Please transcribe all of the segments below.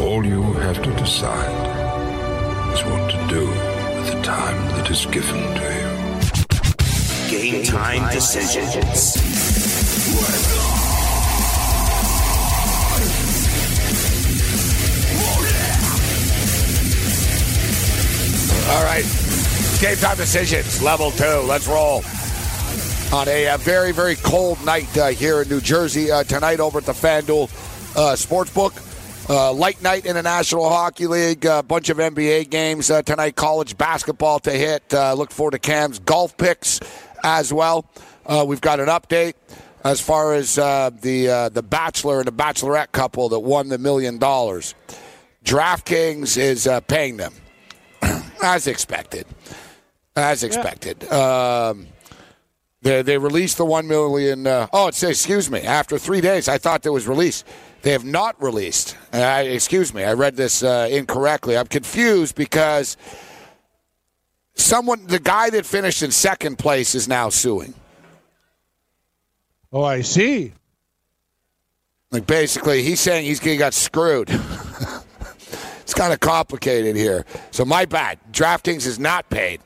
All you have to decide is what to do with the time that is given to you. Game time decisions. All right. Game time decisions, level two. Let's roll. On a, uh very, very cold night uh, here in New Jersey uh, tonight over at the FanDuel uh, Sportsbook. Uh, light night in the National Hockey League. A bunch of NBA games uh, tonight. College basketball to hit. Uh, look forward to Cam's golf picks as well. Uh, we've got an update as far as uh, the uh, the Bachelor and the Bachelorette couple that won the million dollars. DraftKings is uh, paying them as expected. As expected. Um, they, they released the one million. Uh, oh, it says, excuse me. After three days, I thought it was released. They have not released. Uh, excuse me, I read this uh, incorrectly. I'm confused because someone, the guy that finished in second place, is now suing. Oh, I see. Like basically, he's saying he's he got screwed. it's kind of complicated here. So my bad. DraftKings is not paid.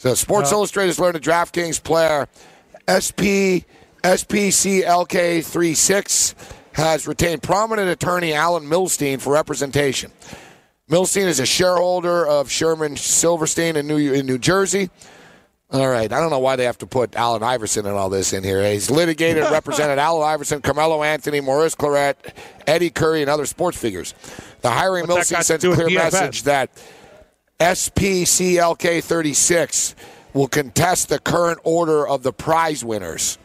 So Sports No. Illustrated has learned a DraftKings player, SP SPCLK 36 has retained prominent attorney Alan Milstein for representation. Milstein is a shareholder of Sherman Silverstein in New in New Jersey. All right. I don't know why they have to put Allen Iverson and all this in here. He's litigated and represented Allen Iverson, Carmelo Anthony, Maurice Clarett, Eddie Curry, and other sports figures. The hiring What's Milstein sends a clear message that SPCLK 36 will contest the current order of the prize winners.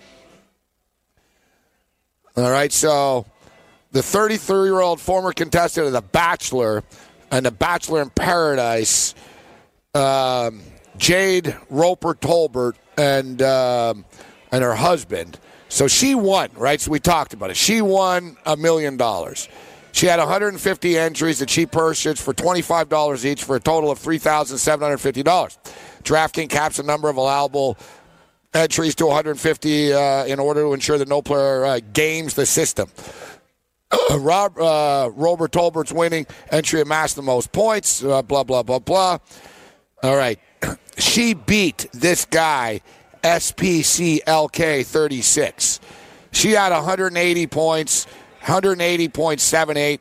All right. So the 33 year old former contestant of The Bachelor and The Bachelor in Paradise um, Jade Roper Tolbert and um, and her husband. So she won, right? So we talked about it. She won a million dollars. She had 150 entries that she purchased for $25 each for a total of $3,750. DraftKings caps the number of allowable entries to 150 uh, in order to ensure that no player uh, games the system. Rob uh, Robert Tolbert's winning entry amassed the most points. Uh, blah blah blah blah. All right, she beat this guy SPCLK 36. She had 180 points, 180.78.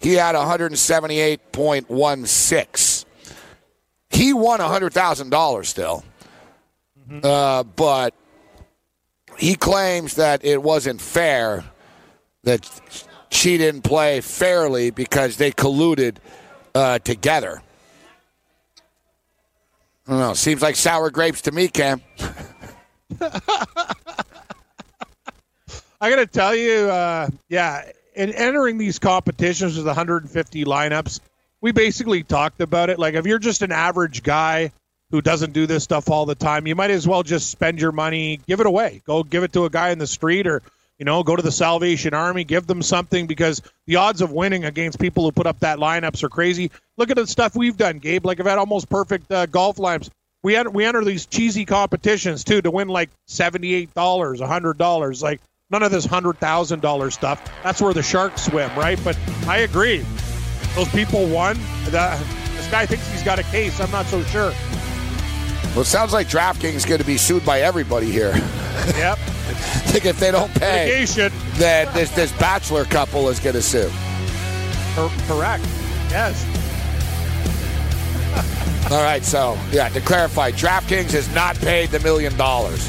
He had 178.16. He won $100,000 still. Uh, but he claims that it wasn't fair that she didn't play fairly because they colluded uh, together. I don't know. Seems like sour grapes to me, Cam. I got to tell you, uh, yeah, in entering these competitions with 150 lineups, we basically talked about it. Like, if you're just an average guy who doesn't do this stuff all the time, you might as well just spend your money, give it away. Go give it to a guy in the street or, you know, go to the Salvation Army, give them something because the odds of winning against people who put up that lineups are crazy. Look at the stuff we've done, Gabe. Like, I've had almost perfect uh, golf lineups. We enter, we enter these cheesy competitions too to win like seventy-eight dollars, hundred dollars. Like none of this hundred thousand dollar stuff. That's where the sharks swim, right? But I agree. Those people won. The, this guy thinks he's got a case. I'm not so sure. Well, it sounds like DraftKings is going to be sued by everybody here. Yep. I think if they don't pay, Litigation. then this, this bachelor couple is going to sue. Correct. Yes. All right, so, yeah, to clarify, DraftKings has not paid the million dollars.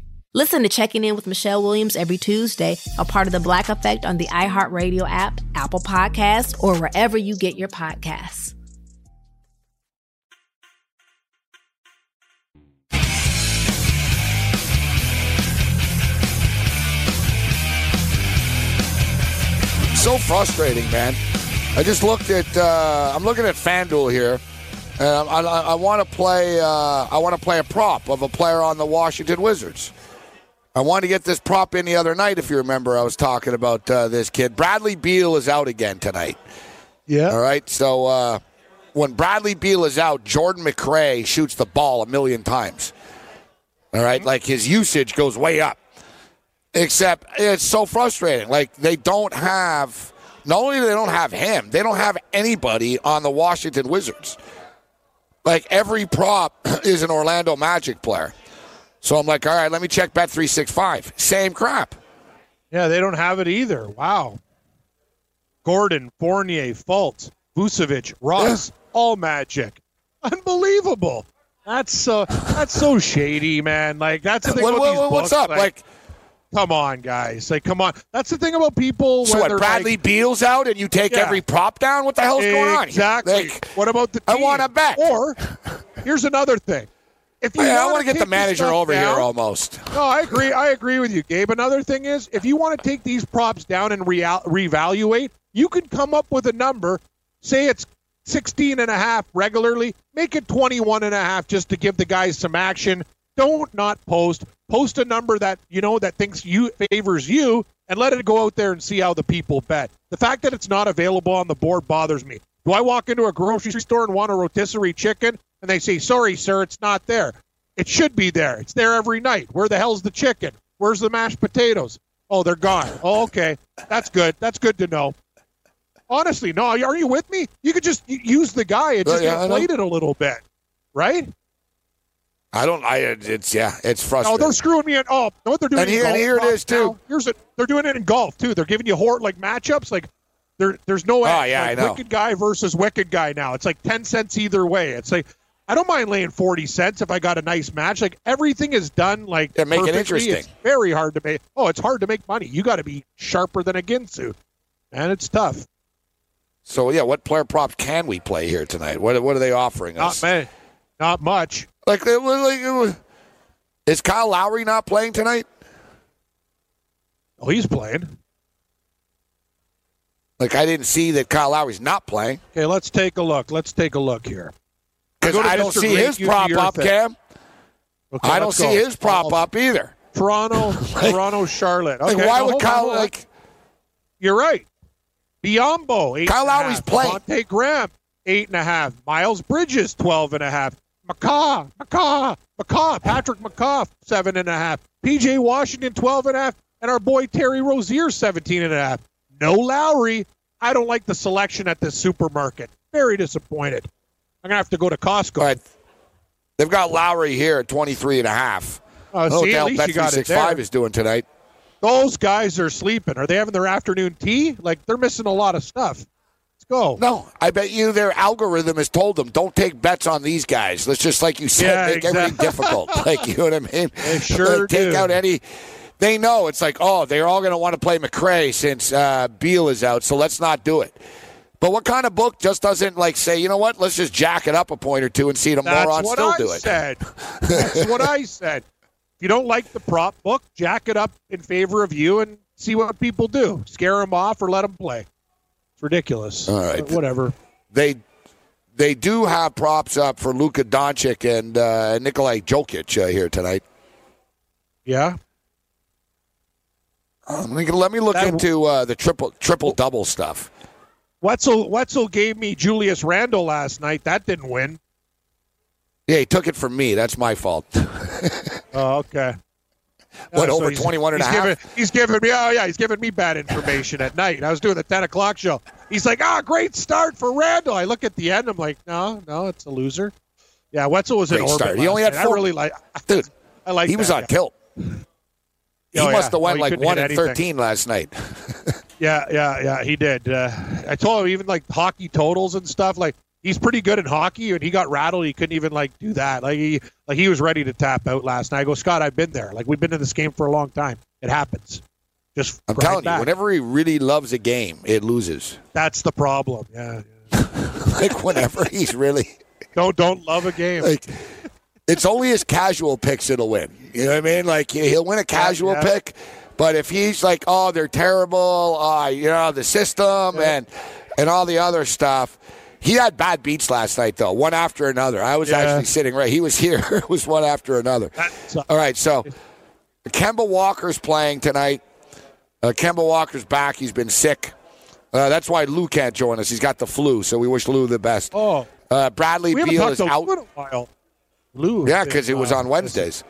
Listen to Checking In with Michelle Williams every Tuesday, a part of the Black Effect on the iHeartRadio app, Apple Podcasts, or wherever you get your podcasts. So frustrating, man. I just looked at. Uh, I'm looking at FanDuel here, and I, I, I want to play. Uh, I want to play a prop of a player on the Washington Wizards. I wanted to get this prop in the other night. If you remember, I was talking about uh, this kid. Bradley Beal is out again tonight. Yeah. All right. So uh, when Bradley Beal is out, Jordan McRae shoots the ball a million times. All right. Like his usage goes way up. Except it's so frustrating. Like they don't have. Not only do they don't have him, they don't have anybody on the Washington Wizards. Like every prop is an Orlando Magic player. So I'm like, all right, let me check Bet three six five. Same crap. Yeah, they don't have it either. Wow. Gordon, Fournier, Fultz, Vucevic, Ross, all magic. Unbelievable. That's so that's so shady, man. Like that's the thing What- about what- these what's books, up? Like, come on, guys. Like, come on. That's the thing about people. so when what? Bradley like, Beal's out, and you take Yeah. every prop down. What the hell's going on? Exactly. Like, what about the? I wanna bet. Or here's another thing. If you I, I want to get the manager over down- here almost. No, I agree. I agree with you, Gabe. Another thing is, if you want to take these props down and real- reevaluate, you can come up with a number. Say it's 16 and a half regularly. Make it 21 and a half just to give the guys some action. Don't not post. Post a number that you know that thinks you favors you, and let it go out there and see how the people bet. The fact that it's not available on the board bothers me. Do I walk into a grocery store and want a rotisserie chicken, and they say, "Sorry, sir, it's not there." It should be there. It's there every night. Where the hell's the chicken? Where's the mashed potatoes? Oh, they're gone. Oh, okay. That's good. That's good to know. Honestly, no. Are you with me? You could just use the guy and just yeah, inflate it a little bit, right? I don't. I. It's yeah. It's frustrating. Oh, they're screwing me in. Oh, know what they're doing? And in here- and here it props too. now? Here's it. They're doing it in golf too. They're giving you hor- like matchups. Like there, there's no. Oh, yeah, like, I know. Wicked guy versus wicked guy now. It's like ten cents either way. It's like I don't mind laying forty cents if I got a nice match. Like everything is done like Yeah, make it interesting. It's very hard to make. Oh, it's hard to make money. You got to be sharper than a Ginsu, and it's tough. So yeah, what player props can we play here tonight? What What are they offering Not us? many. Not much. Like it was like it was. Is Kyle Lowry not playing tonight? Oh, he's playing. Like I didn't see that Kyle Lowry's not playing Okay, let's take a look. Let's take a look here. Because I don't Mr. see his prop up, thing. Cam. Okay, I don't see go. his prop I'll- up either. Toronto, Toronto, Charlotte. Okay, Like why no, would Kyle on. like? You're right. Biyombo, eight Kyle Lowry's playing. Devontae Graham, eight and a half. Miles Bridges, twelve and a half. McCaw, McCaw, McCaw, Patrick McCaw, seven and a half. PJ Washington, twelve and a half. And our boy Terry Rozier, 17 and a half. No Lowry. I don't like the selection at this supermarket. Very disappointed. I'm going to have to go to Costco. All right. They've got Lowry here at 23 and a half. Uh, I don't know what see, at least you got it there. Bet365 is doing tonight. Those guys are sleeping. Are they having their afternoon tea? Like, they're missing a lot of stuff. Let's go. No, I bet you their algorithm has told them don't take bets on these guys. Let's just like you said, Yeah, make everything exactly. difficult. Like you know what I mean? They sure Like, take do. out any. They know it's like oh they're all going to want to play McRae since uh, Beal is out, so let's not do it. But what kind of book just doesn't like say you know what? Let's just jack it up a point or two and see the That's morons what still I do it. said. That's what I said. If you don't like the prop book, jack it up in favor of you and see what people do. Scare them off or let them play. It's ridiculous. All right. But whatever. They they do have props up for Luka Doncic and uh, Nikolai Jokic uh, here tonight. Yeah. Um, let me- let me look That- into uh, the triple triple double stuff. Wetzel Wetzel gave me Julius Randle last night. That didn't win. Yeah, he took it from me. That's my fault. Oh, okay. What, Uh, over he's- 21 and a he's half? Giving, he's giving me, oh, yeah, he's giving me bad information at night. I was doing the 10 o'clock show. He's like, ah, great start for Randle. I look at the end. I'm like, no, no, it's a loser. Yeah, Wetzel was in Great orbit. start. He only had four- I really like. Dude, I like. he was on guy. tilt. He Oh, yeah. must have went Oh, like one and anything. thirteen last night. Yeah, yeah, yeah. He did. Uh, I told him even like hockey totals and stuff. Like he's pretty good in hockey, and he got rattled. He couldn't even like do that. Like he like he was ready to tap out last night. I go, Scott, I've been there. Like we've been in this game for a long time. It happens. Just I'm telling back. you, whenever he really loves a game, it loses. that's the problem. Yeah, yeah. like whenever he's really don't don't love a game. like, it's only his casual picks that'll win. You know what I mean? Like he'll win a casual yeah. pick, but if he's like, oh, they're terrible, uh, you know, the system and and all the other stuff. He had bad beats last night, though, one after another. I was Yeah. actually sitting right. He was here. it was one after another. All right, so Kemba Walker's playing tonight. Uh, Kemba Walker's back. He's been sick. Uh, that's why Lou can't join us. He's got the flu, so we wish Lou the best. oh, Uh, Bradley Beal is out. Lou a while. Lou. Yeah, because it was uh, on Wednesdays.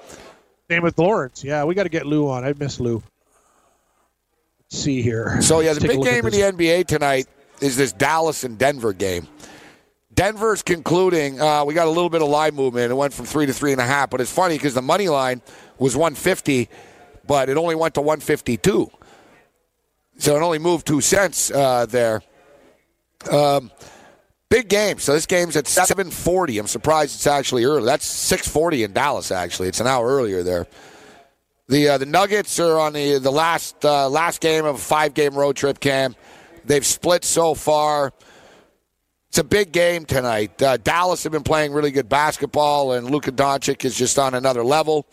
Same with Lawrence. Yeah, we got to get Lou on. I miss Lou. See here. So yeah, the big game in the NBA tonight is this Dallas and Denver game. Denver's concluding. Uh, we got a little bit of line movement. It went from three to three and a half, but it's funny because the money line was 150, but it only went to 152. So it only moved two cents uh, there. Um, big game. So this game's at 7:40. I'm surprised it's actually early. That's 6:40 in Dallas. Actually, it's an hour earlier there. The uh, the Nuggets are on the the last uh, last game of a five game road trip. Cam, they've split so far. It's a big game tonight. Uh, Dallas have been playing really good basketball, and Luka Doncic is just on another level.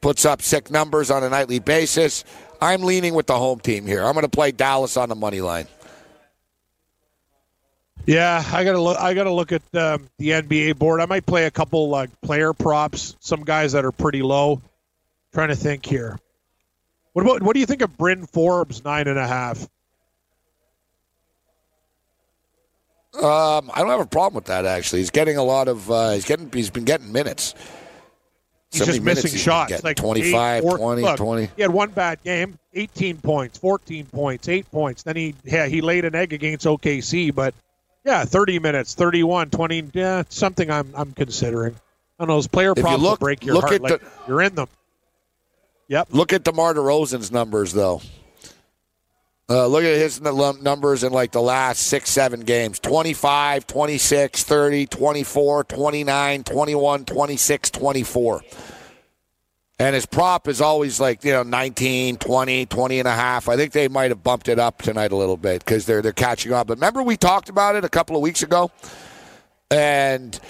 Puts up sick numbers on a nightly basis. I'm leaning with the home team here. I'm going to play Dallas on the money line. Yeah, I gotta look. I gotta look at um, the NBA board. I might play a couple like player props. Some guys that are pretty low. Trying to think here. What about what do you think of Bryn Forbes nine and a half? Um, I don't have a problem with that. Actually, he's getting a lot of. Uh, he's getting. He's been getting minutes. He's just missing he's shots. Like 25, eight, four- 20, look, 20. He had one bad game, 18 points, 14 points, eight points. Then he yeah he laid an egg against OKC, but yeah, 30 minutes, 31, 20. Yeah, something I'm I'm considering. I don't know. Those player props look- break your heart. Like, you're in them. Yep. Look at DeMar DeRozan's numbers, though. Uh, look at his numbers in like the last six, seven games 25, 26, 30, 24, 29, 21, 26, 24. And his prop is always like, you know, 19, 20, 20 and a half. I think they might have bumped it up tonight a little bit because they're, they're catching on. But remember, we talked about it a couple of weeks ago? And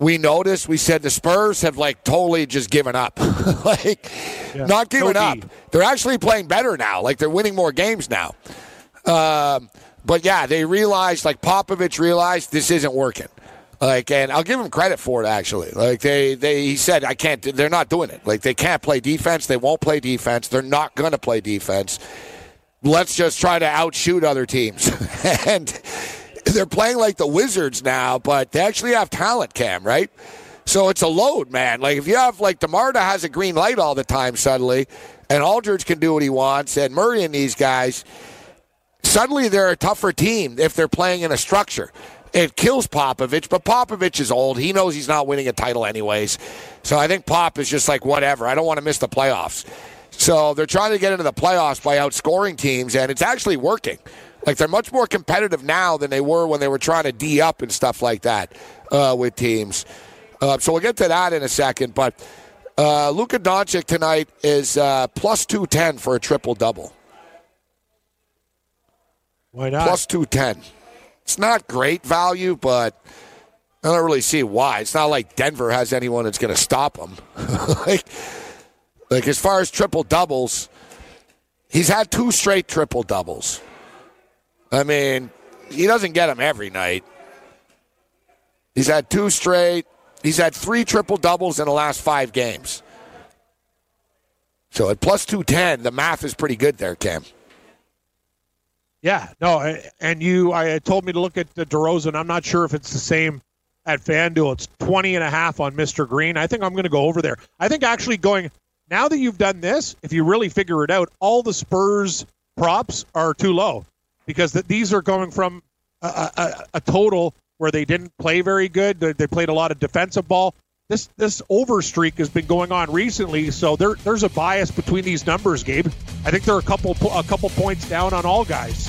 we noticed. We said the Spurs have like totally just given up, like Yeah. not giving No up. They're actually playing better now. Like they're winning more games now. Um, but yeah, they realized, like Popovich realized, this isn't working. Like, and I'll give him credit for it. Actually, like they, they, he said, I can't. They're not doing it. Like they can't play defense. They won't play defense. They're not going to play defense. Let's just try to outshoot other teams. and they're playing like the Wizards now, but they actually have talent, Cam. Right? So it's a load, man. Like if you have like Demarda has a green light all the time suddenly, and Aldridge can do what he wants, and Murray and these guys suddenly they're a tougher team if they're playing in a structure. It kills Popovich, but Popovich is old. He knows he's not winning a title anyways. So I think Pop is just like, whatever. I don't want to miss the playoffs. So they're trying to get into the playoffs by outscoring teams, and it's actually working. Like they're much more competitive now than they were when they were trying to D up and stuff like that uh, with teams. Uh, so we'll get to that in a second. But uh, Luka Doncic tonight is uh, plus 210 for a triple double. Why not? plus 210. It's not great value, but I don't really see why. It's not like Denver has anyone that's going to stop him. like, like, as far as triple doubles, he's had two straight triple doubles. I mean, he doesn't get them every night. He's had two straight. He's had three triple doubles in the last five games. So at plus 210, the math is pretty good there, Cam. Yeah, no, and you I told me to look at the DeRozan. I'm not sure if it's the same at FanDuel. It's 20 and a half on Mr. Green. I think I'm going to go over there. I think actually going now that you've done this, if you really figure it out, all the Spurs props are too low because th- these are going from a, a, a- total where they didn't play very good. They, they played a lot of defensive ball. This this over streak has been going on recently, so there there's a bias between these numbers, Gabe. I think they're a couple a couple points down on all guys.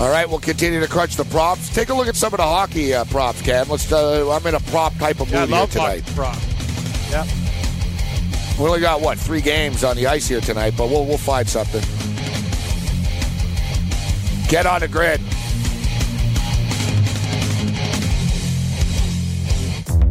All right, we'll continue to crunch the props. Take a look at some of the hockey uh, props, Cam. Let's. Uh, I'm in a prop type of Yeah, mood here tonight. prop. Yeah. We only got what three games on the ice here tonight, but we'll we'll find something. Get on the grid.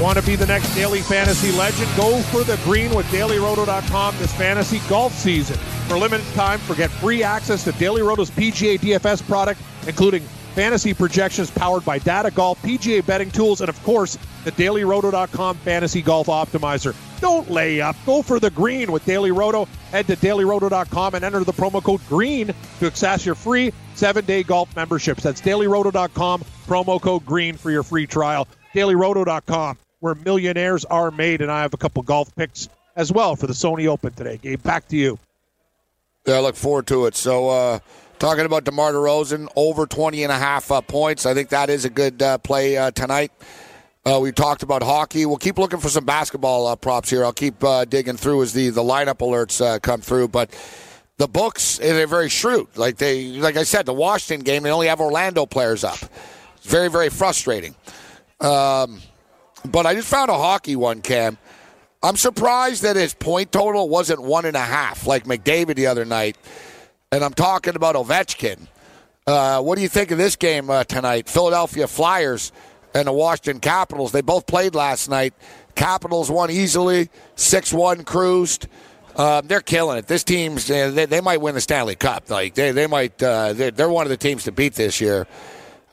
Want to be the next daily fantasy legend? Go for the green with dailyroto.com this fantasy golf season. For limited time, forget free access to Daily Roto's PGA DFS product, including fantasy projections powered by Data Golf, PGA betting tools, and of course, the dailyroto.com fantasy golf optimizer. Don't lay up. Go for the green with Daily Roto. Head to dailyroto.com and enter the promo code GREEN to access your free seven day golf memberships. That's dailyroto.com, promo code GREEN for your free trial. Dailyroto.com, where millionaires are made. And I have a couple golf picks as well for the Sony Open today. Gabe, back to you. Yeah, I look forward to it. So, uh, talking about DeMar DeRozan, over 20 and a half uh, points. I think that is a good uh, play uh, tonight. Uh, we talked about hockey. We'll keep looking for some basketball uh, props here. I'll keep digging through as the, the lineup alerts come through. But the books, eh, they're very shrewd. Like they, like I said, the Washington game, they only have Orlando players up. It's very, very frustrating. Um, but I just found a hockey one, Cam. I'm surprised that his point total wasn't one and a half like McDavid the other night. And I'm talking about Ovechkin. Uh, what do you think of this game uh, tonight? Philadelphia Flyers and the Washington Capitals. They both played last night. Capitals won easily, 6 1 cruised. Um, they're killing it. This team's uh, they, they might win the Stanley Cup. Like they they might uh, they're, they're one of the teams to beat this year.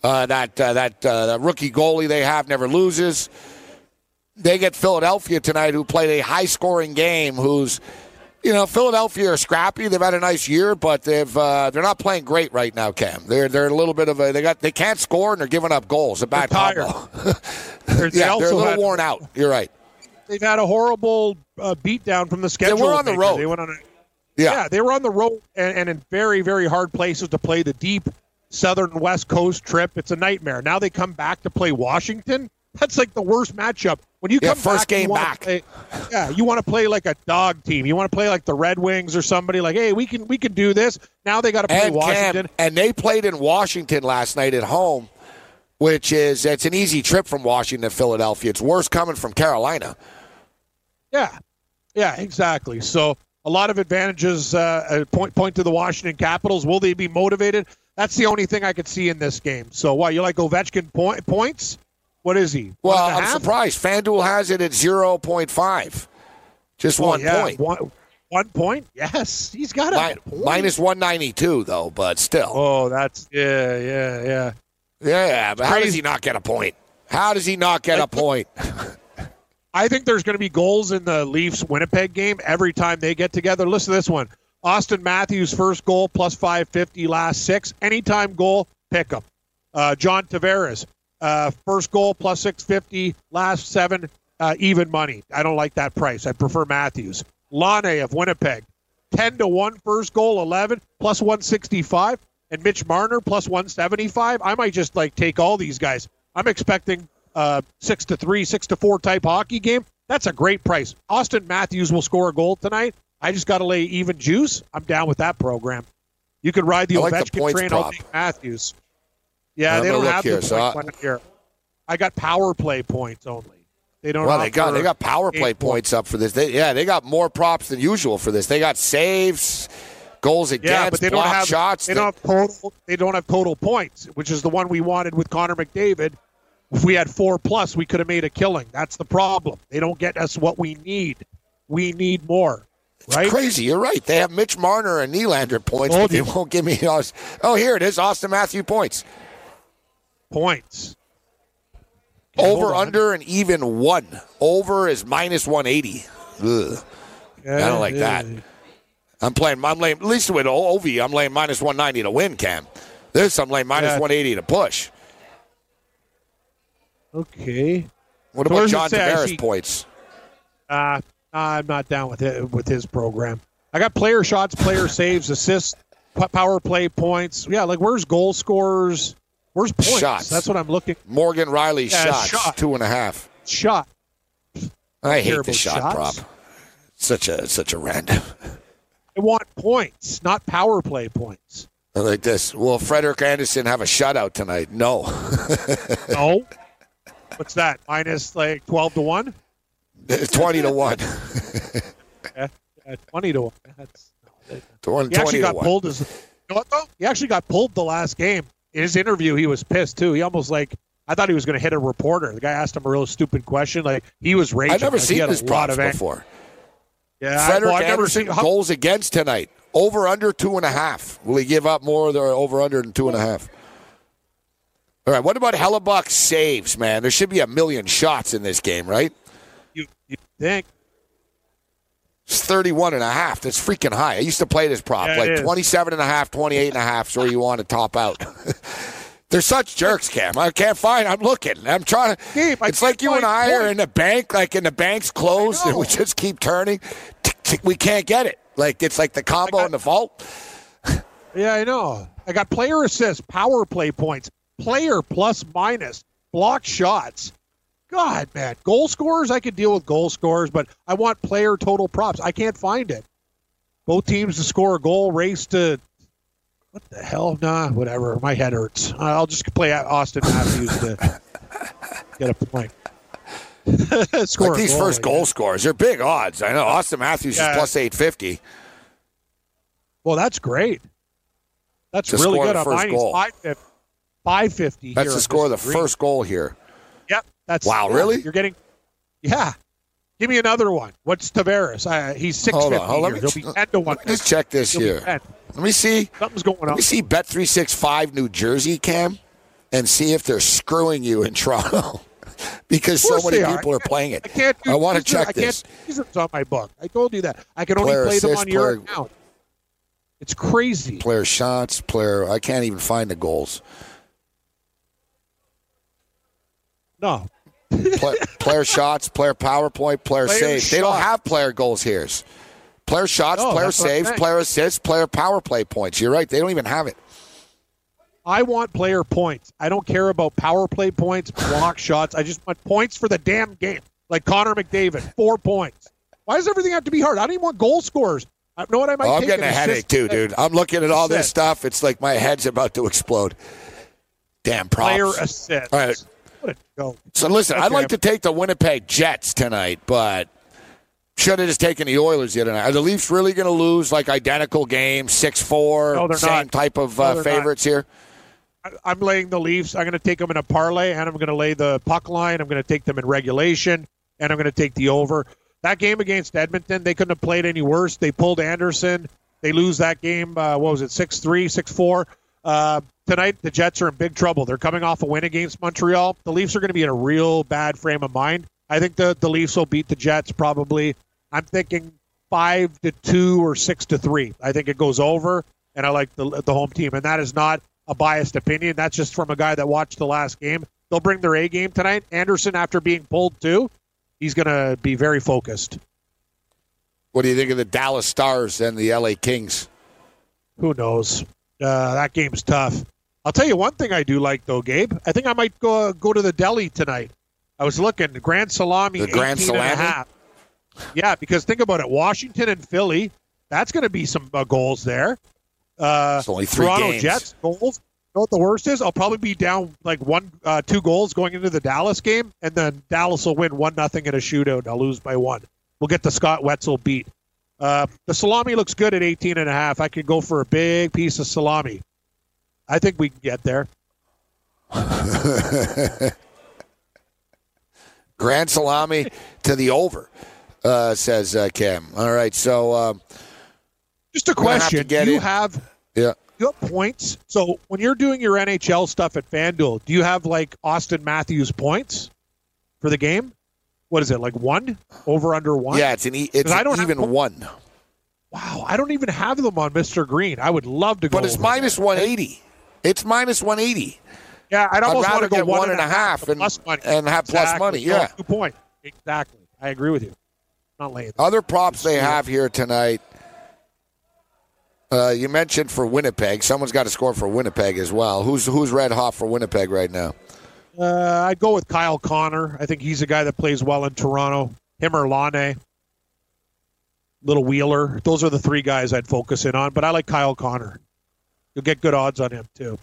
Uh, that uh, that uh, rookie goalie they have never loses. They get Philadelphia tonight, who played a high scoring game. Who's you know Philadelphia are scrappy. They've had a nice year, but they've uh, they're not playing great right now. Cam, they're they're a little bit of a they got they can't score and they're giving up goals. A bad They're tired. They're- they yeah, they're a little had- worn out. You're right. they've had a horrible uh, beatdown from the schedule. They were on the road. They went on a Yeah. yeah, they were on the road and, and in very, very hard places to play the deep southern west coast trip. It's a nightmare. Now they come back to play Washington. That's like the worst matchup. When you Yeah, come first back, game back. play- yeah, you want to play like a dog team. You want to play like the Red Wings or somebody. Like, hey, we can we can do this. Now they got to play and Washington. Cam, and they played in Washington last night at home, which is it's an easy trip from Washington to Philadelphia. It's worse coming from Carolina. Yeah, yeah, exactly. So a lot of advantages. Uh, point point to the Washington Capitals. Will they be motivated? That's the only thing I could see in this game. So why you like Ovechkin point, points? What is he? Well, One I'm half? surprised. FanDuel has it at 0.5. Just Oh, one yeah, point. One, one point. Yes, he's got a Mi- minus 192, though, but still. Oh, that's yeah, yeah, yeah. yeah, but how does he not get a point? How does he not get a point? I think there's going to be goals in the Leafs Winnipeg game every time they get together. Listen to this one. Auston Matthews first goal plus 550 last six. Anytime goal, pick. Uh, John Tavares uh, first goal plus 650 last seven uh, even money. I don't like that price. I prefer Matthews. Laine of Winnipeg 10 to 1 first goal 11 plus 165 and Mitch Marner plus 175. I might just like take all these guys. I'm expecting uh, 6 to 3, 6 to 4 type hockey game. That's a great price. Auston Matthews will score a goal tonight. I just got to lay even juice. I'm down with that program. You could ride the I like the Ovechkin points train. prop. I'll Matthews. Yeah, they don't have here, the so point I- here. I got power play points only. They don't. Well, they got they got power play points up for this. They, yeah, they got more props than usual for this. They got saves, goals against, Yeah, but they don't have shots. They don't have total. They don't have total points, which is the one we wanted with Connor McDavid. If we had four plus, we could have made a killing. That's the problem. They don't get us what we need. We need more, right? Crazy, you're right. They have Mitch Marner and Nylander points, Told but they you. won't give me. Us. Oh, here it is. Auston Matthew points. Points. Okay, Over, under, and even one. Over is minus 180. Ugh. I don't like that. I'm playing. I'm laying. At least with Ov, I'm laying minus 190 to win. Cam. This I'm laying minus Yeah. 180 to push. Okay. What So about John Tavares points? Uh, I'm not down with it with his program. I got player shots, player saves, assists, power play points. Yeah, like where's goal scorers? Where's points? Shots. That's what I'm looking. Morgan Rielly Yeah, shots shot. two and a half. Shot. I hate the shot shots. prop. Such a such a random. I want points, not power play points. I like this. Will Frederik Andersen have a shutout tonight? No. No. What's that? Minus like twelve to one? Twenty to one. Yeah, yeah, twenty to one. That's, Twenty, he actually 20 to got pulled. As, you know what though? He actually got pulled the last game. In his interview, he was pissed too. He almost like I thought he was going to hit a reporter. The guy asked him a real stupid question. Like he was raging. I've never Like, seen this lot of before. Yeah, I- Frederik well, I've never seen. how- goals against tonight. Over under two and a half. Will he give up more or over under than two and a half? All right. What about Hellebuyck saves, man? There should be a million shots in this game, right? You, you think? It's 31 and a half. That's freaking high. I used to play this prop. Yeah, like is. 27 and a half, 28 and a half is where you want to top out. They're such jerks, Cam. I can't find. I'm looking. I'm trying to. I it's like you and I are in the bank, like in the bank's closed, and we just keep turning. We can't get it. Like it's like the combo got- in the vault. Yeah, I know. I got player assists, power play points, player plus minus, block shots. God, man, goal scorers. I could deal with goal scorers, but I want player total props. I can't find it. Both teams to score a goal, race to what the hell? Nah, whatever. My head hurts. I'll just play Auston Matthews to get a point. score Like these goal, first goal guess. scorers, they're big odds. I know. Auston Matthews Yeah. is plus 850. Well, that's great. That's To really good. first goal. 550. 550 That's the score of the Green. first goal here. Yep. That's Wow, yeah, really? You're getting, yeah. Give me another one. What's Tavares? Uh, he's six fifty. hold on, me He'll be ten to one. Let's check this He'll here. Let me see. Something's going on. Let me see Bet three six five New Jersey, Cam, and see if they're screwing you in Toronto because so many they are. people are playing it. I can't. Do I want to check I this. can't. Teasers on my book. I told you that. I can only Player play them assist, on your player- account. It's crazy. Player shots, player. I can't even find the goals. No, Play, player shots, player power point, player, Player saves. They don't have player goals here. Player shots, No, player that's what I'm saves, player assists, player power play points. You're right. They don't even have it. I want player points. I don't care about power play points, block shots. I just want points for the damn game. Like Connor McDavid, four points. Why does everything have to be hard? I don't even want goal scorers. I know what I might Oh, I'm getting a headache too, dude. I'm looking at all this stuff. It's like my head's about to explode. Damn props. Player assist. All right. What a joke. So listen, I'd like to take the Winnipeg Jets tonight, but should have just taken the Oilers the other night. Are the Leafs really going to lose like identical game, six four, No, they're same not. type of No, uh, they're favorites here? I- I'm laying the Leafs. I'm going to take them in a parlay, and I'm going to lay the puck line. I'm going to take them in regulation, and I'm going to take the over. That game against Edmonton, they couldn't have played any worse. They pulled Andersen. They lose that game. Uh, what was it? Six three, six four. Uh, tonight, the Jets are in big trouble. They're coming off a win against Montreal. The Leafs are going to be in a real bad frame of mind. I think the the Leafs will beat the Jets probably. I'm thinking five to two or six to three. I think it goes over, and I like the the home team. And that is not a biased opinion. That's just from a guy that watched the last game. They'll bring their A game tonight. Andersen, after being pulled too, he's going to be very focused. What do you think of the Dallas Stars and the LA Kings? Who knows? Uh, that game's tough. I'll tell you one thing I do like though, Gabe. I think I might go go to the deli tonight. I was looking the Grand Salami, The Grand 18 and a Salami? half. Yeah, because think about it, Washington and Philly. That's going to be some uh, goals there. Uh, It's only three Toronto games. Jets goals. You know what the worst is? I'll probably be down like one, uh, two goals going into the Dallas game, and then Dallas will win one nothing in a shootout. I'll lose by one. We'll get the Scott Wetzel beat. Uh, the salami looks good at 18 and a half. I could go for a big piece of salami. I think we can get there. Grand Salami to the over, uh, says uh, Cam. All right, so um, Just a have question: Do you in. have yeah. you have points? So when you're doing your NHL stuff at FanDuel, do you have like Auston Matthews points for the game? What is it like one over under one? Yeah, it's an e- it's I don't even po- one, Wow, I don't even have them on Mr. Green. I would love to go. but it's over one eighty. It's minus one eighty. Yeah, I'd I'd almost want to go get one and a half and- plus money and have plus money, yeah. two point exactly. I agree with you. Not laying. Other props they have here tonight. Uh, you mentioned for Winnipeg. Someone's got to score for Winnipeg as well. Who's who's red hot for Winnipeg right now? Uh, I'd go with Kyle Connor. I think he's a guy that plays well in Toronto. Him or Laine. Little Wheeler. Those are the three guys I'd focus in on. But I like Kyle Connor. You'll get good odds on him too.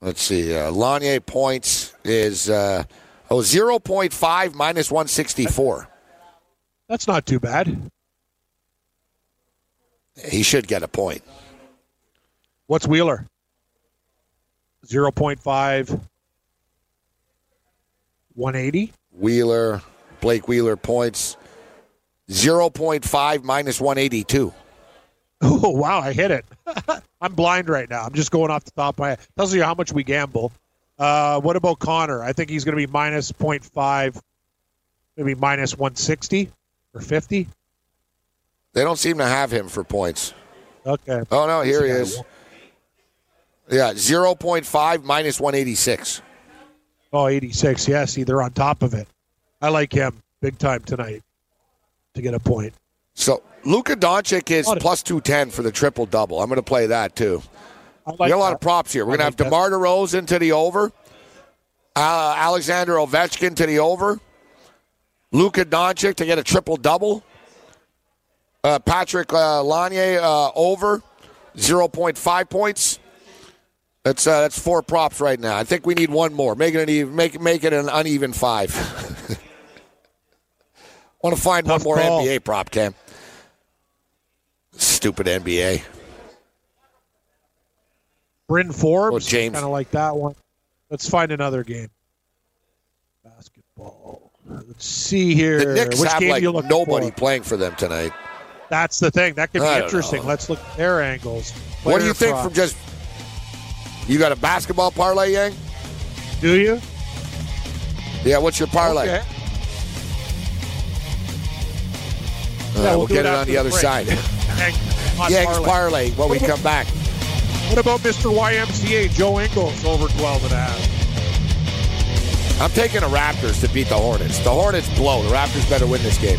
Let's see. Uh, Lanier points is uh, oh 0.5 minus 164. That's not too bad. He should get a point. What's Wheeler? 0.5. 180. Wheeler, Blake Wheeler points 0.5 minus 182. Oh wow, I hit it. I'm blind right now. I'm just going off the top of my head. Tells you how much we gamble. Uh, what about Connor? I think he's going to be minus 0.5, maybe minus 160 or 50. They don't seem to have him for points. Okay. Oh no, here he is. Yeah, 0.5 minus 186. Oh, 86. Yeah, see, they're on top of it. I like him big time tonight to get a point. So Luka Doncic is plus 210 for the triple double. I'm going to play that too. I like we got a lot that. of props here. We're going to like have DeMar DeRozan to the over, uh, Alexander Ovechkin to the over, Luka Doncic to get a triple double, uh, Patrick uh, Lanier uh, over 0.5 points. That's uh, that's four props right now. I think we need one more. Make it an even, make make it an uneven five. Want to find Tough one more. NBA prop, Cam? Stupid NBA. Bryn Forbes. Oh, James. Kind of like that one. Let's find another game. Basketball. Let's see here. The Knicks Which have game like you nobody for? playing for them tonight. That's the thing. That could be interesting. know. Let's look at their angles. what do Player you think props. from just? You got a basketball parlay, Yang? Do you? Yeah. What's your parlay? Okay. All Yeah, we'll we'll, get it it on the the other break. side. Parlay. parlay when we come back. What about Mr. YMCA, Joe Ingles, over 12 and a half? I'm taking the Raptors to beat the Hornets. The Hornets blow. The Raptors better win this game.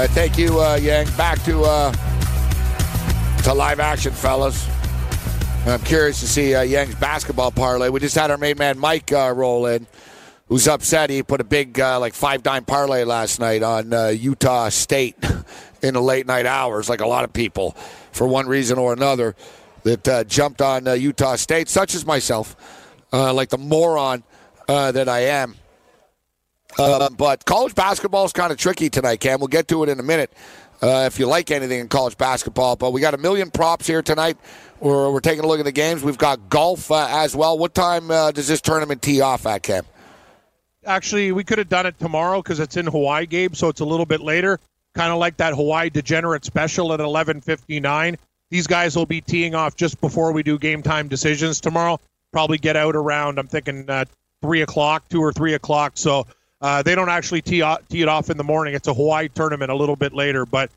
Right, thank you, uh, Yang. Back to uh, to live action, fellas. I'm curious to see uh, Yang's basketball parlay. We just had our main man Mike uh, roll in, who's upset. He put a big uh, like five dime parlay last night on uh, Utah State in the late night hours, like a lot of people, for one reason or another, that uh, jumped on uh, Utah State, such as myself, uh, like the moron uh, that I am. Uh, but college basketball is kind of tricky tonight, Cam. We'll get to it in a minute. Uh, if you like anything in college basketball, but we got a million props here tonight. We're, we're taking a look at the games. We've got golf uh, as well. What time uh, does this tournament tee off at, Cam? Actually, we could have done it tomorrow because it's in Hawaii, Gabe, so it's a little bit later. Kind of like that Hawaii Degenerate Special at 11:59. These guys will be teeing off just before we do game time decisions tomorrow. Probably get out around. I'm thinking uh, three o'clock, two or three o'clock. So uh, they don't actually tee, tee it off in the morning. It's a Hawaii tournament a little bit later. But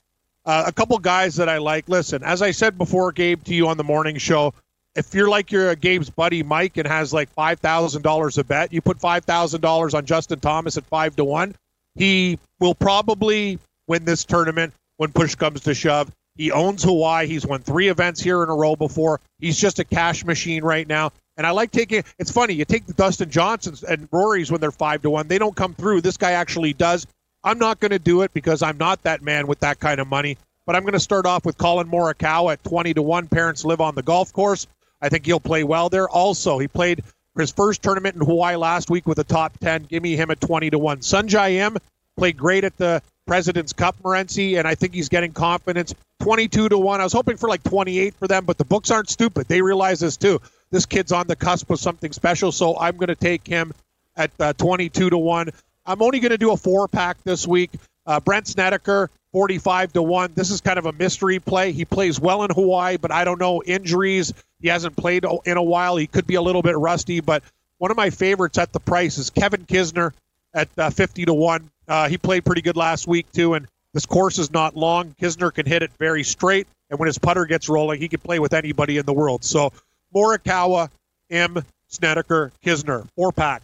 uh, a couple guys that I like. Listen, as I said before, Gabe, to you on the morning show, if you're like you're a Gabe's buddy Mike and has like five thousand dollars a bet, you put five thousand dollars on Justin Thomas at five to one. He will probably win this tournament when push comes to shove. He owns Hawaii. He's won three events here in a row before. He's just a cash machine right now. And I like taking. It's funny. You take the Dustin Johnsons and Rory's when they're five to one. They don't come through. This guy actually does. I'm not going to do it because I'm not that man with that kind of money. But I'm going to start off with Collin Morikawa at 20 to one. Parents live on the golf course. I think he'll play well there. Also, he played his first tournament in Hawaii last week with a top 10. Give me him at 20 to one. Sungjae Im played great at the President's Cup, Morency, and I think he's getting confidence. 22 to 1. I was hoping for like 28 for them, but the books aren't stupid. They realize this too. This kid's on the cusp of something special, so I'm going to take him at uh, 22 to 1. I'm only going to do a four pack this week. Uh, Brandt Snedeker, 45 to 1. This is kind of a mystery play. He plays well in Hawaii, but I don't know injuries. He hasn't played in a while. He could be a little bit rusty, but one of my favorites at the price is Kevin Kisner at uh, 50 to 1. Uh, he played pretty good last week, too, and this course is not long. Kisner can hit it very straight, and when his putter gets rolling, he can play with anybody in the world. So Morikawa, Im Snedeker, Kisner, four pack.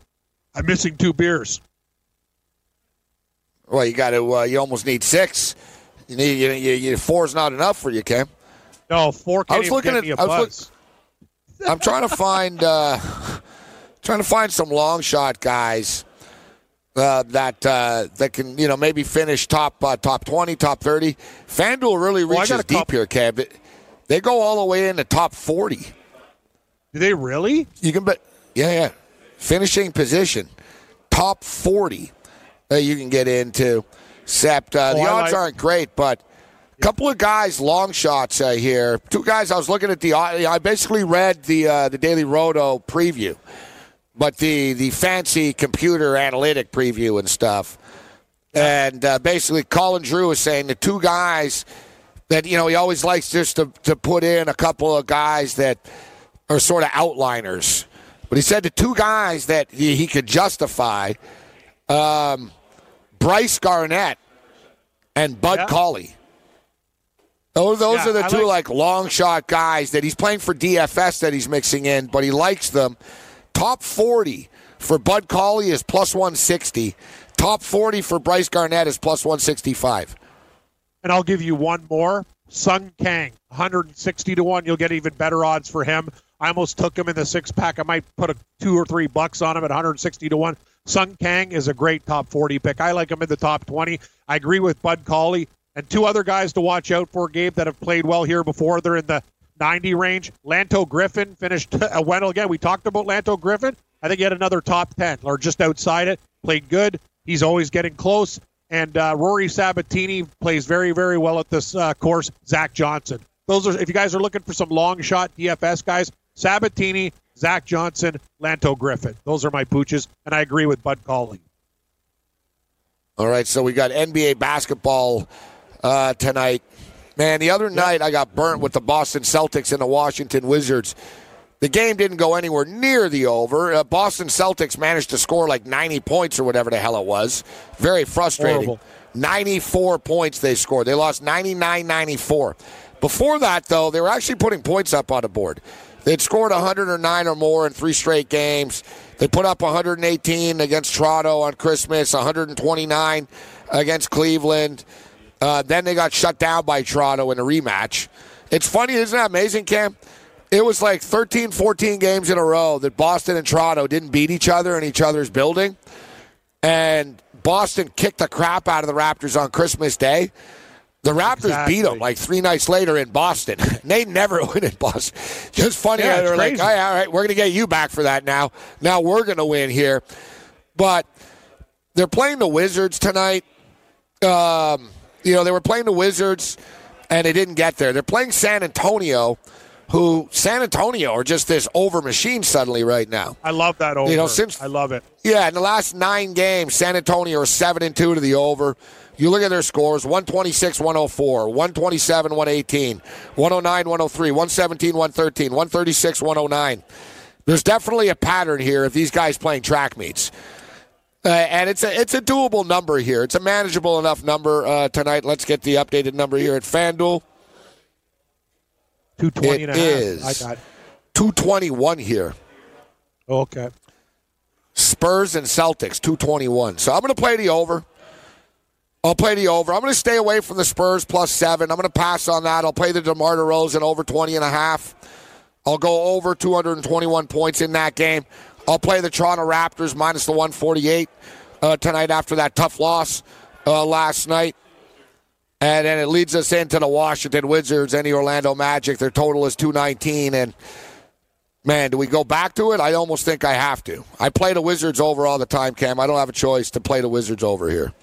I'm missing two beers. Well, you got to. Uh, you almost need six. You need. You, you, you four's not enough for you, Cam. No, four. I was looking at. I was look, I'm trying to find. Uh, trying to find some long shot guys uh, that uh, that can you know maybe finish top uh, top twenty, top thirty. FanDuel really reaches well, deep here, Cam. They go all the way into top forty. Do they really? You can bet. Yeah, yeah. Finishing position, top forty that you can get into. Except uh, oh, the odds like- aren't great, but a couple of guys, long shots uh, here. Two guys. I was looking at the. I basically read the uh, the Daily Roto preview, but the the fancy computer analytic preview and stuff. And uh, basically, Colin Drew is saying the two guys that you know he always likes just to to put in a couple of guys that are sort of outliners. But he said the two guys that he, he could justify um, Brice Garnett and Bud yeah. Cauley. Those, those yeah, are the I two like, like long shot guys that he's playing for DFS that he's mixing in, but he likes them. Top 40 for Bud Cauley is plus 160. Top 40 for Brice Garnett is plus 165. And I'll give you one more. Sung Kang, 160 to 1. You'll get even better odds for him. I almost took him in the six pack. I might put a two or three bucks on him at 160 to 1. Sung Kang is a great top 40 pick. I like him in the top 20. I agree with Bud Cauley and two other guys to watch out for, Gabe, that have played well here before. They're in the 90 range. Lanto Griffin finished a well again. We talked about Lanto Griffin. I think he had another top 10 or just outside it. Played good. He's always getting close. and uh, Rory Sabatini plays very, very well at this uh, course. Zach Johnson. Those are if you guys are looking for some long shot DFS guys, Sabatini, Zach Johnson, Lanto Griffin. Those are my pooches, and I agree with Bud Cauley. All right, so we got NBA basketball uh, tonight. Man, the other night I got burnt with the Boston Celtics and the Washington Wizards. The game didn't go anywhere near the over. Uh, Boston Celtics managed to score like 90 points or whatever the hell it was. Very frustrating. Horrible. 94 points they scored. They lost 99 94. Before that, though, they were actually putting points up on the board. They'd scored 109 or more in three straight games. They put up 118 against Toronto on Christmas, 129 against Cleveland. Uh, then they got shut down by Toronto in a rematch. It's funny, isn't that amazing, Cam? It was like 13, 14 games in a row that Boston and Toronto didn't beat each other in each other's building. And Boston kicked the crap out of the Raptors on Christmas Day. The Raptors Exactly. beat them like three nights later in Boston. they never win in Boston. Just funny Yeah, how they're like, all right, all right, we're going to get you back for that now. Now we're going to win here. But they're playing the Wizards tonight. Um, you know, they were playing the Wizards and they didn't get there. They're playing San Antonio, who San Antonio are just this over machine suddenly right now. I love that over. You know, since- I love it. Yeah, in the last nine games, San Antonio are seven and two to the over. You look at their scores 126, 104, 127, 118, 109, 103, 117, 113, 136, 109. There's definitely a pattern here of these guys playing track meets. Uh, and it's a it's a doable number here. It's a manageable enough number uh, tonight. Let's get the updated number here at FanDuel. 220 It and a half. is. I got 221 here. Okay. Spurs and Celtics, 221. So I'm going to play the over. I'll play the over. I'm going to stay away from the Spurs plus seven. I'm going to pass on that. I'll play the DeMar DeRozan over 20 and a half. I'll go over 221 points in that game. I'll play the Toronto Raptors minus the 148 uh, tonight after that tough loss uh, last night. And then it leads us into the Washington Wizards and the Orlando Magic. Their total is 219. And Man, do we go back to it? I almost think I have to. I play the Wizards over all the time, Cam. I don't have a choice to play the Wizards over here.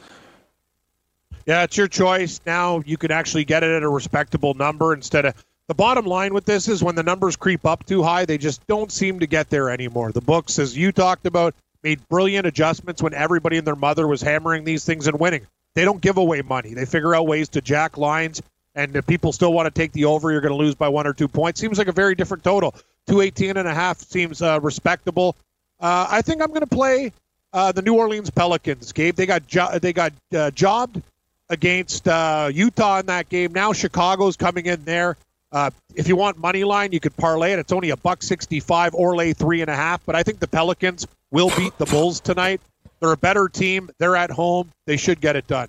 Yeah, it's your choice. Now you could actually get it at a respectable number instead of. The bottom line with this is when the numbers creep up too high, they just don't seem to get there anymore. The books, as you talked about, made brilliant adjustments when everybody and their mother was hammering these things and winning. They don't give away money. They figure out ways to jack lines, and if people still want to take the over, you're going to lose by one or two points. Seems like a very different total. 218 and a half seems uh, respectable. Uh, I think I'm going to play uh, the New Orleans Pelicans. Gabe, they got jo- they got uh, jobbed against uh, Utah in that game. Now Chicago's coming in there. Uh, if you want money line, you could parlay it. It's only a buck sixty-five or lay three and a half. But I think the Pelicans will beat the Bulls tonight. They're a better team. They're at home. They should get it done.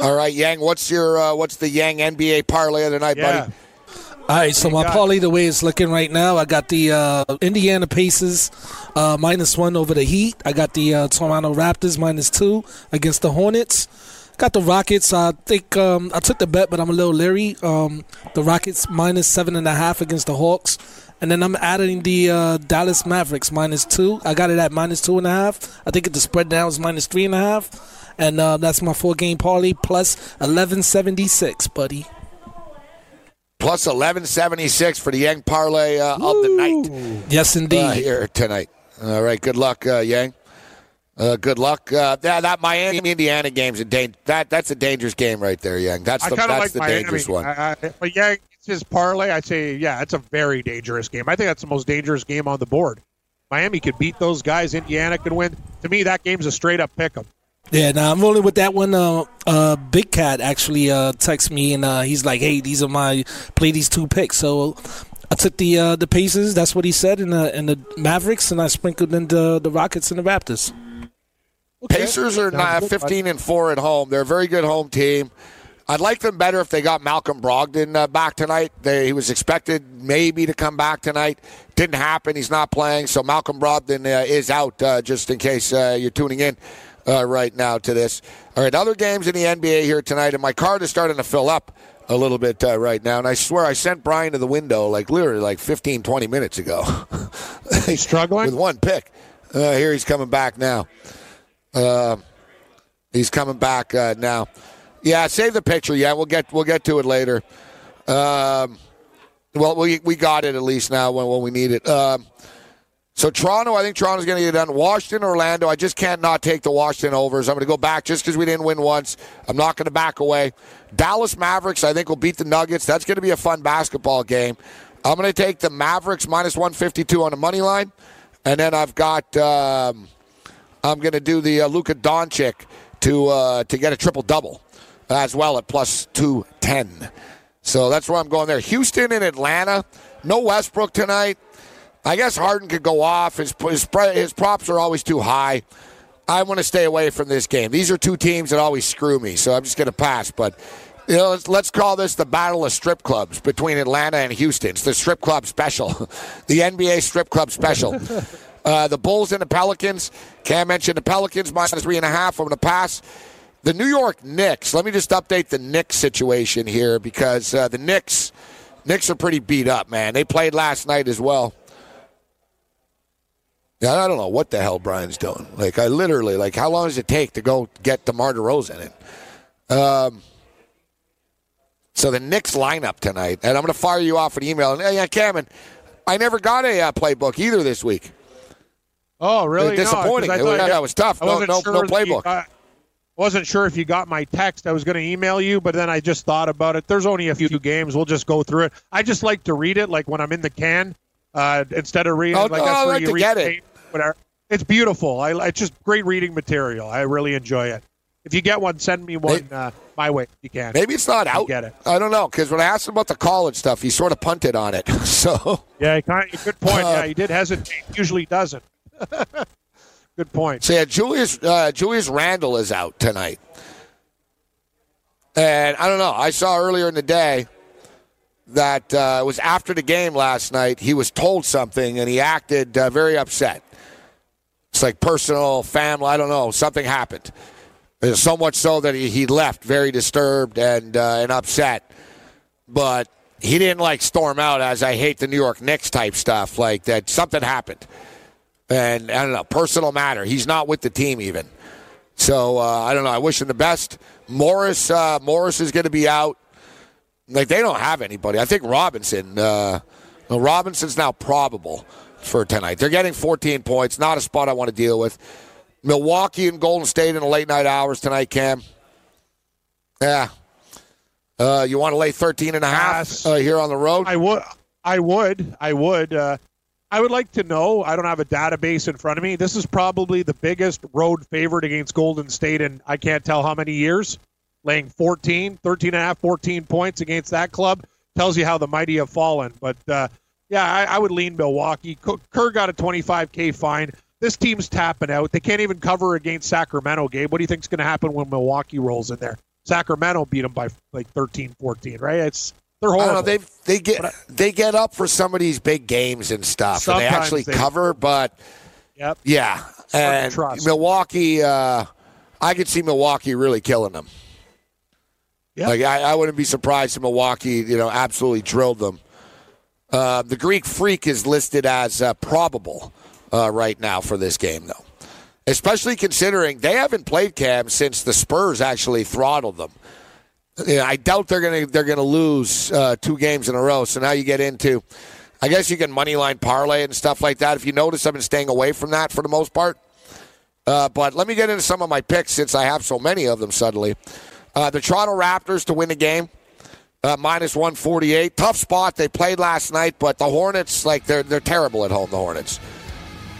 All right, Yang. What's your uh, what's the Yang NBA parlay of the night, Yeah. buddy? All right, so my got? parlay, the way it's looking right now, I got the uh, Indiana Pacers uh, minus one over the Heat. I got the uh, Toronto Raptors minus two against the Hornets. Got the Rockets. I think um, I took the bet, but I'm a little leery. Um, the Rockets minus seven and a half against the Hawks. And then I'm adding the uh, Dallas Mavericks minus two. I got it at minus two and a half. I think the spread now is minus three and a half. And uh, that's my four game parlay plus 1176, buddy. Plus eleven seventy six for the Yang parlay uh, of the night Yes, indeed. uh, here tonight. All right, good luck, uh, Yang. Uh, good luck. Uh, yeah, that Miami Indiana game's a dan- that that's a dangerous game right there, Yang. That's the that's like the Miami. dangerous one. I, I, but yeah, it's his parlay. I'd say yeah, it's a very dangerous game. I think that's the most dangerous game on the board. Miami could beat those guys. Indiana could win. To me, that game's a straight up pick 'em. Yeah, now I'm rolling with that one. Uh, uh, Big Cat actually uh, texted me and uh, he's like, "Hey, these are my play these two picks." So I took the uh, the Pacers. That's what he said, and the and the Mavericks, and I sprinkled in the the Rockets and the Raptors. Pacers are Sounds not 15 and 4 at home. They're a very good home team. I'd like them better if they got Malcolm Brogdon uh, back tonight. They, he was expected maybe to come back tonight. Didn't happen. He's not playing. So Malcolm Brogdon uh, is out, uh, just in case uh, you're tuning in uh, right now to this. All right, other games in the NBA here tonight, and my card is starting to fill up a little bit uh, right now. And I swear I sent Brian to the window like literally like 15, 20 minutes ago. He's struggling. with one pick. Uh, here he's coming back now. Uh, He's coming back uh, now. Yeah, save the picture. Yeah, we'll get we'll get to it later. Um, well, we we got it at least now when, when we need it. Um, so Toronto, I think Toronto's going to get done. Washington, Orlando, I just can't not take the Washington overs. I'm going to go back just because we didn't win once. I'm not going to back away. Dallas Mavericks, I think will beat the Nuggets. That's going to be a fun basketball game. I'm going to take the Mavericks minus 152 on the money line, and then I've got um, I'm going to do the uh, Luka Doncic to uh, to get a triple double as well at plus 210. So that's where I'm going there. Houston and Atlanta. No Westbrook tonight. I guess Harden could go off. His, his, his props are always too high. I want to stay away from this game. These are two teams that always screw me, so I'm just going to pass. But you know, let's, let's, call this the battle of strip clubs between Atlanta and Houston. It's the strip club special, the NBA strip club special. uh, the Bulls and the Pelicans. Cam mentioned the Pelicans minus three and a half. I'm going to pass. The New York Knicks. Let me just update the Knicks situation here because uh, the Knicks, Knicks are pretty beat up, man. They played last night as well. Yeah, I don't know what the hell Brian's doing. Like, I literally, like, how long does it take to go get DeMar DeRozan in? Um, so the Knicks lineup tonight, and I'm going to fire you off an email. And hey, yeah, Cameron, I never got a uh, playbook either this week. Oh, really? disappointing. No, it, was, that was tough. No, no, sure no playbook. I wasn't sure if you got my text. I was going to email you, but then I just thought about it. There's only a few games. We'll just go through it. I just like to read it, like when I'm in the can, uh, instead of reading. Oh, like no, that's I where like you to read get it. Whatever. It's beautiful. I, it's just great reading material. I really enjoy it. If you get one, send me one uh, my way. If you can. Maybe it's not out. get it. I don't know because when I asked him about the college stuff, he sort of punted on it. So Yeah, kind of, good point. Uh, yeah, he did hesitate. Usually doesn't. good point. So yeah, Julius uh, Julius Randle is out tonight, and I don't know. I saw earlier in the day that uh, it was after the game last night. He was told something, and he acted uh, very upset. It's like personal, family. I don't know. Something happened. So much so that he, he left very disturbed and uh, and upset. But he didn't like storm out as I hate the New York Knicks type stuff. Like that, something happened and I don't know, personal matter. He's not with the team even. So uh, I don't know. I wish him the best. Morris, uh, Morris is going to be out. Like they don't have anybody. I think Robinson. Uh, well, Robinson's now probable for tonight. They're getting 14 points. Not a spot I want to deal with. Milwaukee and Golden State in the late night hours tonight. Cam. Yeah. Uh, you want to lay 13 and a half uh, here on the road? I would. I would. I would. Uh, I would like to know. I don't have a database in front of me. This is probably the biggest road favorite against Golden State in I can't tell how many years. Laying 14, 13 and a half, 14 points against that club tells you how the mighty have fallen. But uh, yeah, I, I would lean Milwaukee. Kerr got a 25K fine. This team's tapping out. They can't even cover against Sacramento, Gabe. What do you think's going to happen when Milwaukee rolls in there? Sacramento beat them by like 13, 14, right? It's they're I horrible. don't know. They they get they get up for some of these big games and stuff, and they actually they- cover. But Yep. yeah, and. Milwaukee, uh, I could see Milwaukee really killing them. Yep. Like I, I wouldn't be surprised if Milwaukee, you know, absolutely drilled them. Uh, the Greek Freak is listed as uh, probable uh, right now for this game, though. Especially considering they haven't played Cam since the Spurs actually throttled them. Yeah, I doubt they're gonna they're gonna lose uh, two games in a row. So now you get into, I guess you can money line parlay and stuff like that. If you notice, I've been staying away from that for the most part. Uh, but let me get into some of my picks since I have so many of them suddenly. Uh, the Toronto Raptors to win the game, uh, minus 148. Tough spot. They played last night, but the Hornets, like, they're, they're terrible at home, the Hornets.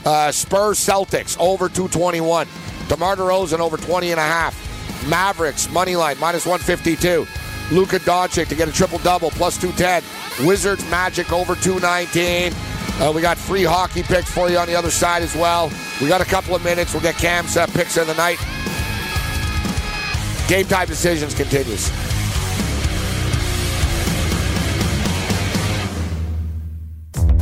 Uh, Spurs Celtics over 221. DeMar DeRozan over 20 and a half. Mavericks money line minus 152. Luka Doncic to get a triple double plus 210. Wizards Magic over 219. Uh, we got free hockey picks for you on the other side as well. We got a couple of minutes. We'll get Cam's uh, picks of the night. Game time decisions continues.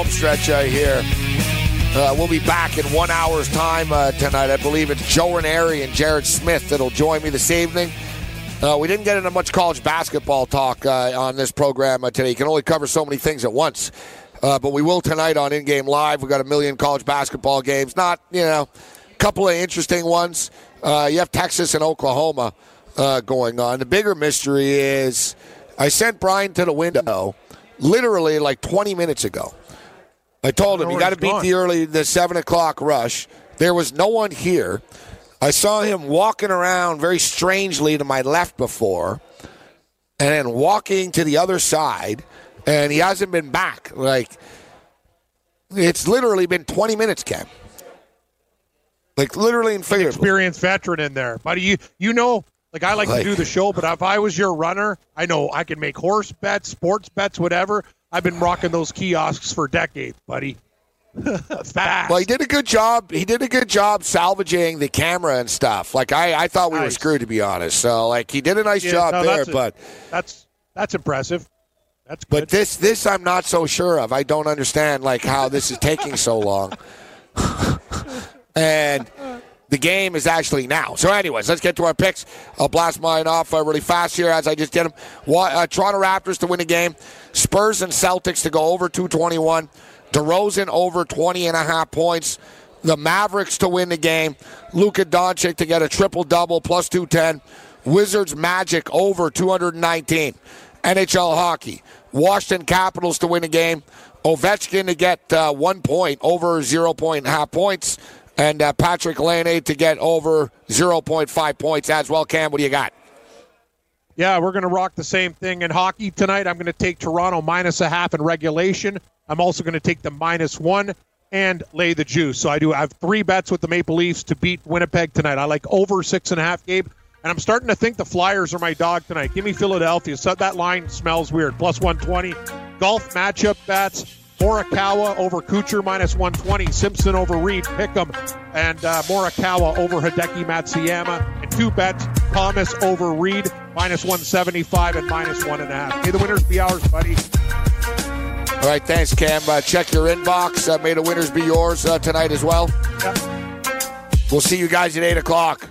Home stretch uh, here. Uh, we'll be back in one hour's time uh, tonight. I believe it's Joe Ranieri and Jared Smith that'll join me this evening. Uh, we didn't get into much college basketball talk uh, on this program uh, today. You can only cover so many things at once. Uh, but we will tonight on In Game Live. We've got a million college basketball games. Not, you know, a couple of interesting ones. you have Texas and Oklahoma going on. The bigger mystery is I sent Brian to the window literally like 20 minutes ago. I told him you got to beat the early the seven o'clock rush. There was no one here. I saw him walking around very strangely to my left before, and then walking to the other side, and he hasn't been back. Like it's literally been 20 minutes, Ken. Like literally and figuratively. Experienced veteran in there, buddy. You you know like I like, like, to do the show, but if I was your runner, I know I can make horse bets, sports bets, whatever. I've been rocking those kiosks for decades, buddy. Fast. Well, he did a good job. He did a good job salvaging the camera and stuff. Like I, I thought we nice. were screwed to be honest. So like he did a nice yeah, job no, there, but a, that's that's impressive. That's good. But this this I'm not so sure of. I don't understand like how this is taking so long. and the game is actually now. So, anyways, let's get to our picks. I'll blast mine off uh, really fast here as I just did them. Uh, Toronto Raptors to win the game. Spurs and Celtics to go over 221. DeRozan over 20 and a half points. The Mavericks to win the game. Luka Doncic to get a triple double plus 210. Wizards Magic over 219. NHL hockey. Washington Capitals to win the game. Ovechkin to get uh, one point over 0.5 points and uh, Patrik Laine to get over 0.5 points as well. Cam, what do you got? Yeah, we're going to rock the same thing in hockey tonight. I'm going to take Toronto minus a half in regulation. I'm also going to take the minus one and lay the juice. So I do have three bets with the Maple Leafs to beat Winnipeg tonight. I like over six and a half, Gabe. And I'm starting to think the Flyers are my dog tonight. Give me Philadelphia. So that line smells weird. Plus 120. Golf matchup bets. Morikawa over Kuchar minus 120. Simpson over Reed. Pickham And uh, Morikawa over Hideki Matsuyama. And two bets. Thomas over Reed minus 175 and minus one and a half. May the winners be ours, buddy. All right, thanks, Cam. Uh, check your inbox. Uh, may the winners be yours uh, tonight as well. Yep. We'll see you guys at 8 o'clock.